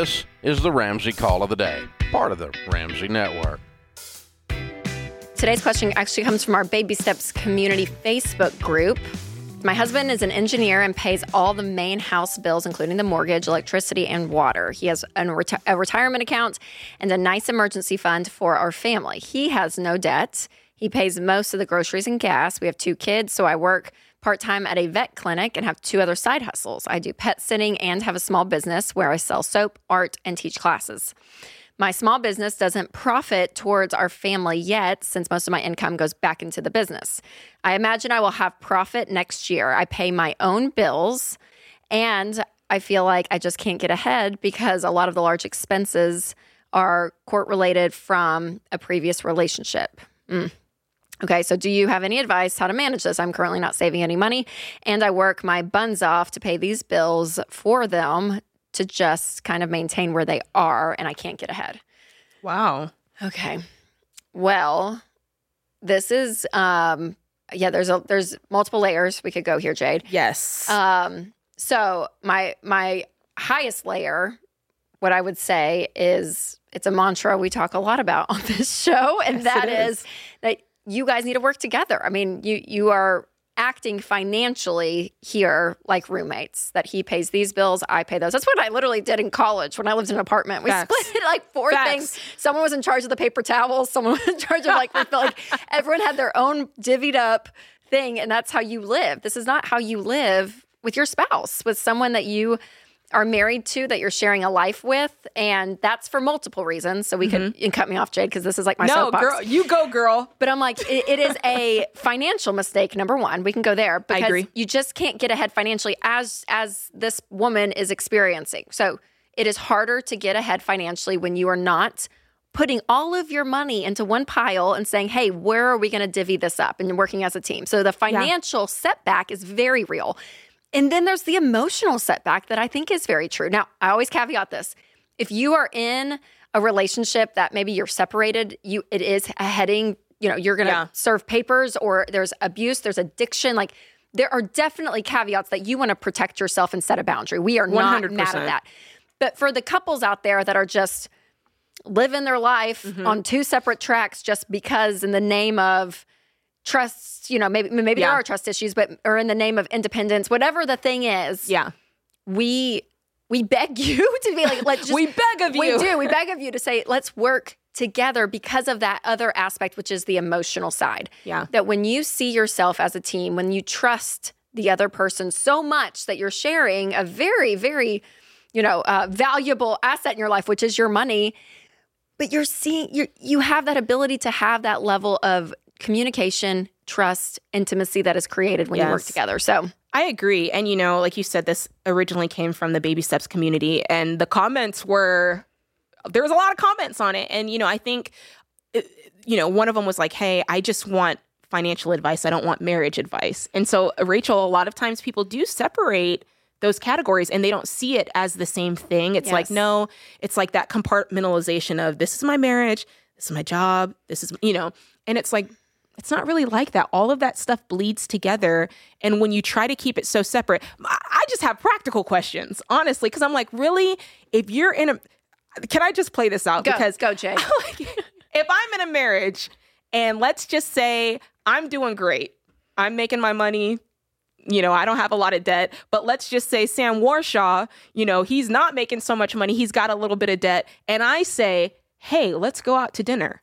This is the Ramsey Call of the Day, part of the Ramsey Network. Today's question actually comes from our Baby Steps community Facebook group. My husband is an engineer and pays all the main house bills, including the mortgage, electricity, and water. He has a, reti- a retirement account and a nice emergency fund for our family. He has no debt. He pays most of the groceries and gas. We have two kids, so I work part time at a vet clinic and have two other side hustles. I do pet sitting and have a small business where I sell soap, art, and teach classes. My small business doesn't profit towards our family yet, since most of my income goes back into the business. I imagine I will have profit next year. I pay my own bills, and I feel like I just can't get ahead because a lot of the large expenses are court related from a previous relationship. Mm. Okay, so do you have any advice how to manage this? I'm currently not saving any money and I work my buns off to pay these bills for them to just kind of maintain where they are and I can't get ahead. Wow. Okay. Well, this is um yeah, there's a there's multiple layers we could go here, Jade. Yes. Um so my my highest layer what I would say is it's a mantra we talk a lot about on this show and Yes, that is is. You guys need to work together. I mean, you you are acting financially here like roommates that he pays these bills i pay those that's what i literally did in college when i lived in an apartment we Facts. split it like four Facts. things someone was in charge of the paper towels someone was in charge of like refill- like everyone had their own divvied up thing and that's how you live this is not how you live with your spouse with someone that you are married to that you're sharing a life with and that's for multiple reasons so we could mm-hmm. you can cut me off jade because this is like my no, soapbox girl, you go, girl. but I'm like, it, it is a financial mistake. Number one, we can go there because agree. you just can't get ahead financially as as this woman is experiencing. So it is harder to get ahead financially when you are not putting all of your money into one pile and saying, "Hey, where are we going to divvy this up?" and working as a team. So the financial setback is very real. And then there's the emotional setback that I think is very true. Now, I always caveat this. If you are in a relationship that maybe you're separated, you it is a heading, you know, you're going to Yeah. serve papers or there's abuse, there's addiction, like there are definitely caveats that you want to protect yourself and set a boundary. We are not mad 100%. at that. But for the couples out there that are just living their life Mm-hmm. on two separate tracks just because in the name of trust, you know, maybe maybe there are trust issues, but or in the name of independence, whatever the thing is, Yeah. we we beg you to be like, let's just we beg of you. we do. We beg of you to say, let's work together because of that other aspect, which is the emotional side. Yeah. That when you see yourself as a team, when you trust the other person so much that you're sharing a very, very, you know, uh, valuable asset in your life, which is your money, but you're seeing you you have that ability to have that level of communication, trust, intimacy that is created when you work together. So I agree. And, you know, like you said, this originally came from the Baby Steps community, and the comments were, there was a lot of comments on it. And, you know, I think, uh, you know, one of them was like, hey, I just want financial advice. I don't want marriage advice. And so, uh, Rachel, a lot of times people do separate those categories and they don't see it as the same thing. It's like, no, it's like that compartmentalization of this is my marriage, this is my job, this is, you know, and it's like, it's not really like that. All of that stuff bleeds together. And when you try to keep it so separate, I just have practical questions, honestly, because I'm like, really? If you're in a, can I just play this out? go, because go, Jay. like, if I'm in a marriage and let's just say I'm doing great, I'm making my money, you know, I don't have a lot of debt, but let's just say Sam Warshaw, you know, he's not making so much money, he's got a little bit of debt, and I say, hey, let's go out to dinner.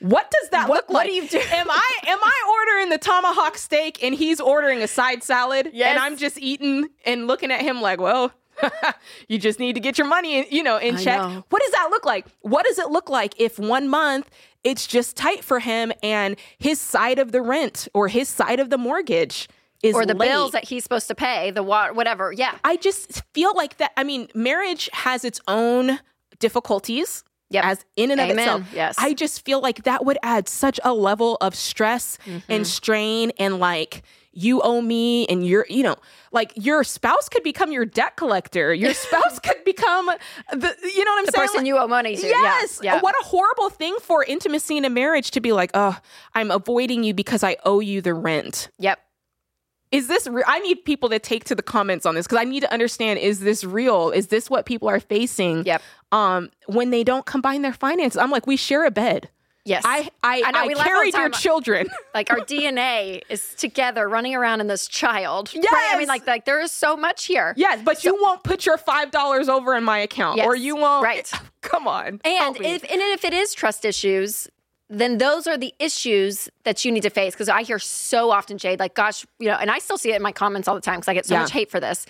What does that What- look like? what do you do? Am I am I ordering the tomahawk steak and he's ordering a side salad Yes. and I'm just eating and looking at him like, well, you just need to get your money in, you know, in I check. know. What does that look like? What does it look like if one month it's just tight for him and his side of the rent or his side of the mortgage is or the late? bills that he's supposed to pay, the water, whatever. Yeah. I just feel like that. I mean, marriage has its own difficulties. Yep. As in and of Amen. itself. Yes. I just feel like that would add such a level of stress Mm-hmm. and strain and like you owe me and you're, you know, like your spouse could become your debt collector. Your spouse could become the, you know what I'm The saying? person Like- you owe money to. Yes. Yeah. yeah. What a horrible thing for intimacy in a marriage to be like, oh, I'm avoiding you because I owe you the rent. Yep. is this re- I need people to take to the comments on this because I need to understand is this real? Is this what people are facing? Yep. Um, when they don't combine their finances, I'm like, we share a bed. Yes. I I, I know, I we laugh all the carried your children. like our DNA is together running around in this child. Right? I mean, like, like there is so much here. yes, but you won't put your five dollars over in my account, or you won't. right. Come on. And if and if it is trust issues, then those are the issues that you need to face. Because I hear so often, Jade, like, gosh, you know, and I still see it in my comments all the time because I get so Yeah. much hate for this.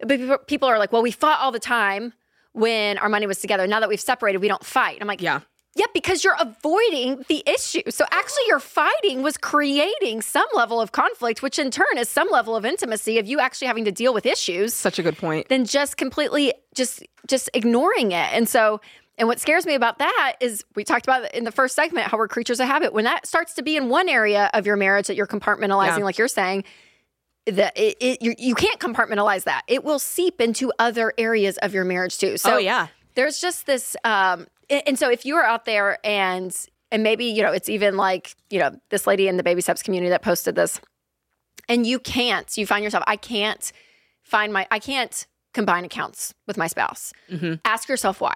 But people are like, well, we fought all the time when our money was together. Now that we've separated, we don't fight. I'm like, yeah. yeah, because you're avoiding the issue. So actually, your fighting was creating some level of conflict, which in turn is some level of intimacy of you actually having to deal with issues Such a good point. than just completely just just ignoring it. And so, and what scares me about that is we talked about in the first segment how we're creatures of habit. When that starts to be in one area of your marriage that you're compartmentalizing, Yeah. like you're saying. That it, it you, you can't compartmentalize that. It will seep into other areas of your marriage too. So oh yeah. there's just this um and and so if you are out there and and maybe you know it's even like you know this lady in the baby steps community that posted this and you can't you find yourself i can't find my i can't combine accounts with my spouse Mm-hmm. ask yourself why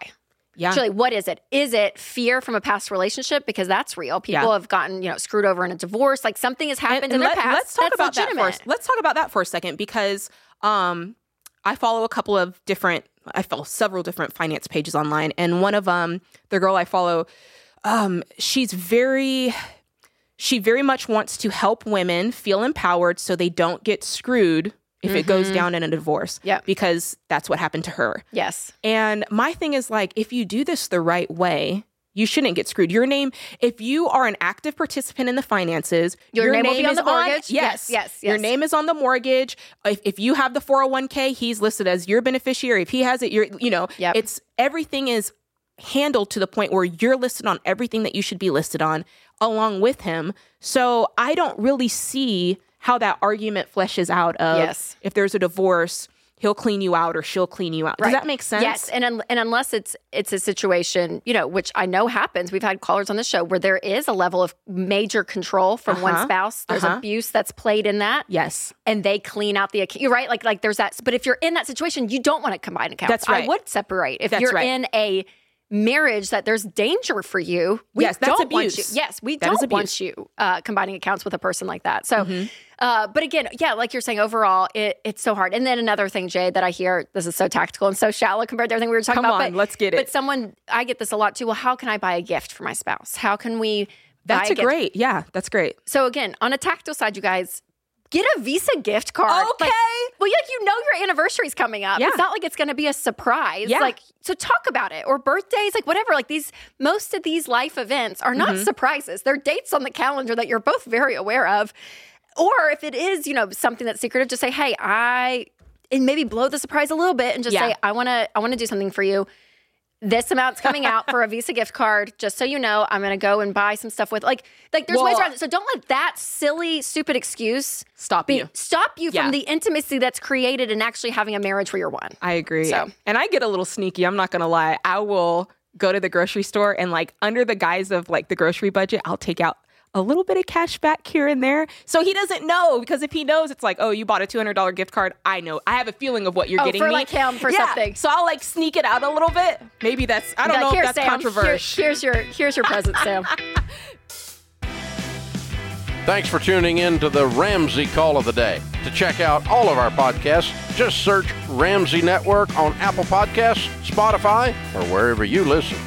Yeah. Actually, what is it? Is it fear from a past relationship? Because that's real. People Yeah. have gotten, you know, screwed over in a divorce. Like something has happened in their let, past. Let's talk that's about legitimate. that first. Let's talk about that for a second because um, I follow a couple of different. I follow several different finance pages online, and one of them, the girl I follow, um, she's very. She very much wants to help women feel empowered so they don't get screwed if it goes down in a divorce. Mm-hmm. Because that's what happened to her. Yes. And my thing is like, if you do this the right way, you shouldn't get screwed. Your name, if you are an active participant in the finances, Your name will be on the mortgage? yes, Yes, yes, Your yes. name is on the mortgage. If, if you have the 401k, he's listed as your beneficiary. If he has it, you're, you know, Yep. it's everything is handled to the point where you're listed on everything that you should be listed on along with him. So I don't really see how that argument fleshes out of Yes. if there's a divorce, he'll clean you out or she'll clean you out. Does Right. that make sense? Yes, and un- and unless it's it's a situation, you know, which I know happens. We've had callers on the show where there is a level of major control from one Uh-huh. spouse. There's Uh-huh. abuse that's played in that, Yes. and they clean out the account. You're right, like like there's that. But if you're in that situation, you don't want to combine accounts. That's right. I would separate. If That's you're right. in a marriage that there's danger for you, we Yes, that's don't want you. abuse. Yes, we That don't want you uh, combining accounts with a person like that. So. Mm-hmm. Uh, but again, yeah, like you're saying, overall, it, it's so hard. And then another thing, Jade, that I hear, this is so tactical and so shallow compared to everything we were talking Come about. Come on, but, let's get it. But someone, I get this a lot too. Well, how can I buy a gift for my spouse? How can we? That's a gift? great. Yeah, that's great. So again, on a tactile side, you guys get a Visa gift card. Okay. Like, well, like you know your anniversary's coming up. Yeah. It's not like it's going to be a surprise. Yeah. Like so, talk about it or birthdays, like whatever. Like these, most of these life events are not Mm-hmm. surprises. They're dates on the calendar that you're both very aware of. Or if it is, you know, something that's secretive, just say, "Hey, I," and maybe blow the surprise a little bit and just Yeah. say, "I want to, I want to do something for you." This amount's coming out for a Visa gift card. Just so you know, I'm going to go and buy some stuff with like, like there's ways around it. So don't let that silly, stupid excuse Stop be, you. stop you Yeah. from the intimacy that's created in actually having a marriage where you're one. I agree. So- And I get a little sneaky. I'm not gonna lie. I will go to the grocery store and like under the guise of like the grocery budget, I'll take out a little bit of cash back here and there. So he doesn't know because if he knows, it's like, oh, you bought a two hundred dollar gift card. I know. I have a feeling of what you're Oh, getting for, me. like, him, for Yeah. something. So I'll like sneak it out a little bit. Maybe that's I don't Be know if that's Sam, here- controversial. here's your here's your present, Sam. Thanks for tuning in to the Ramsey Call of the Day. To check out all of our podcasts, just search Ramsey Network on Apple Podcasts, Spotify, or wherever you listen.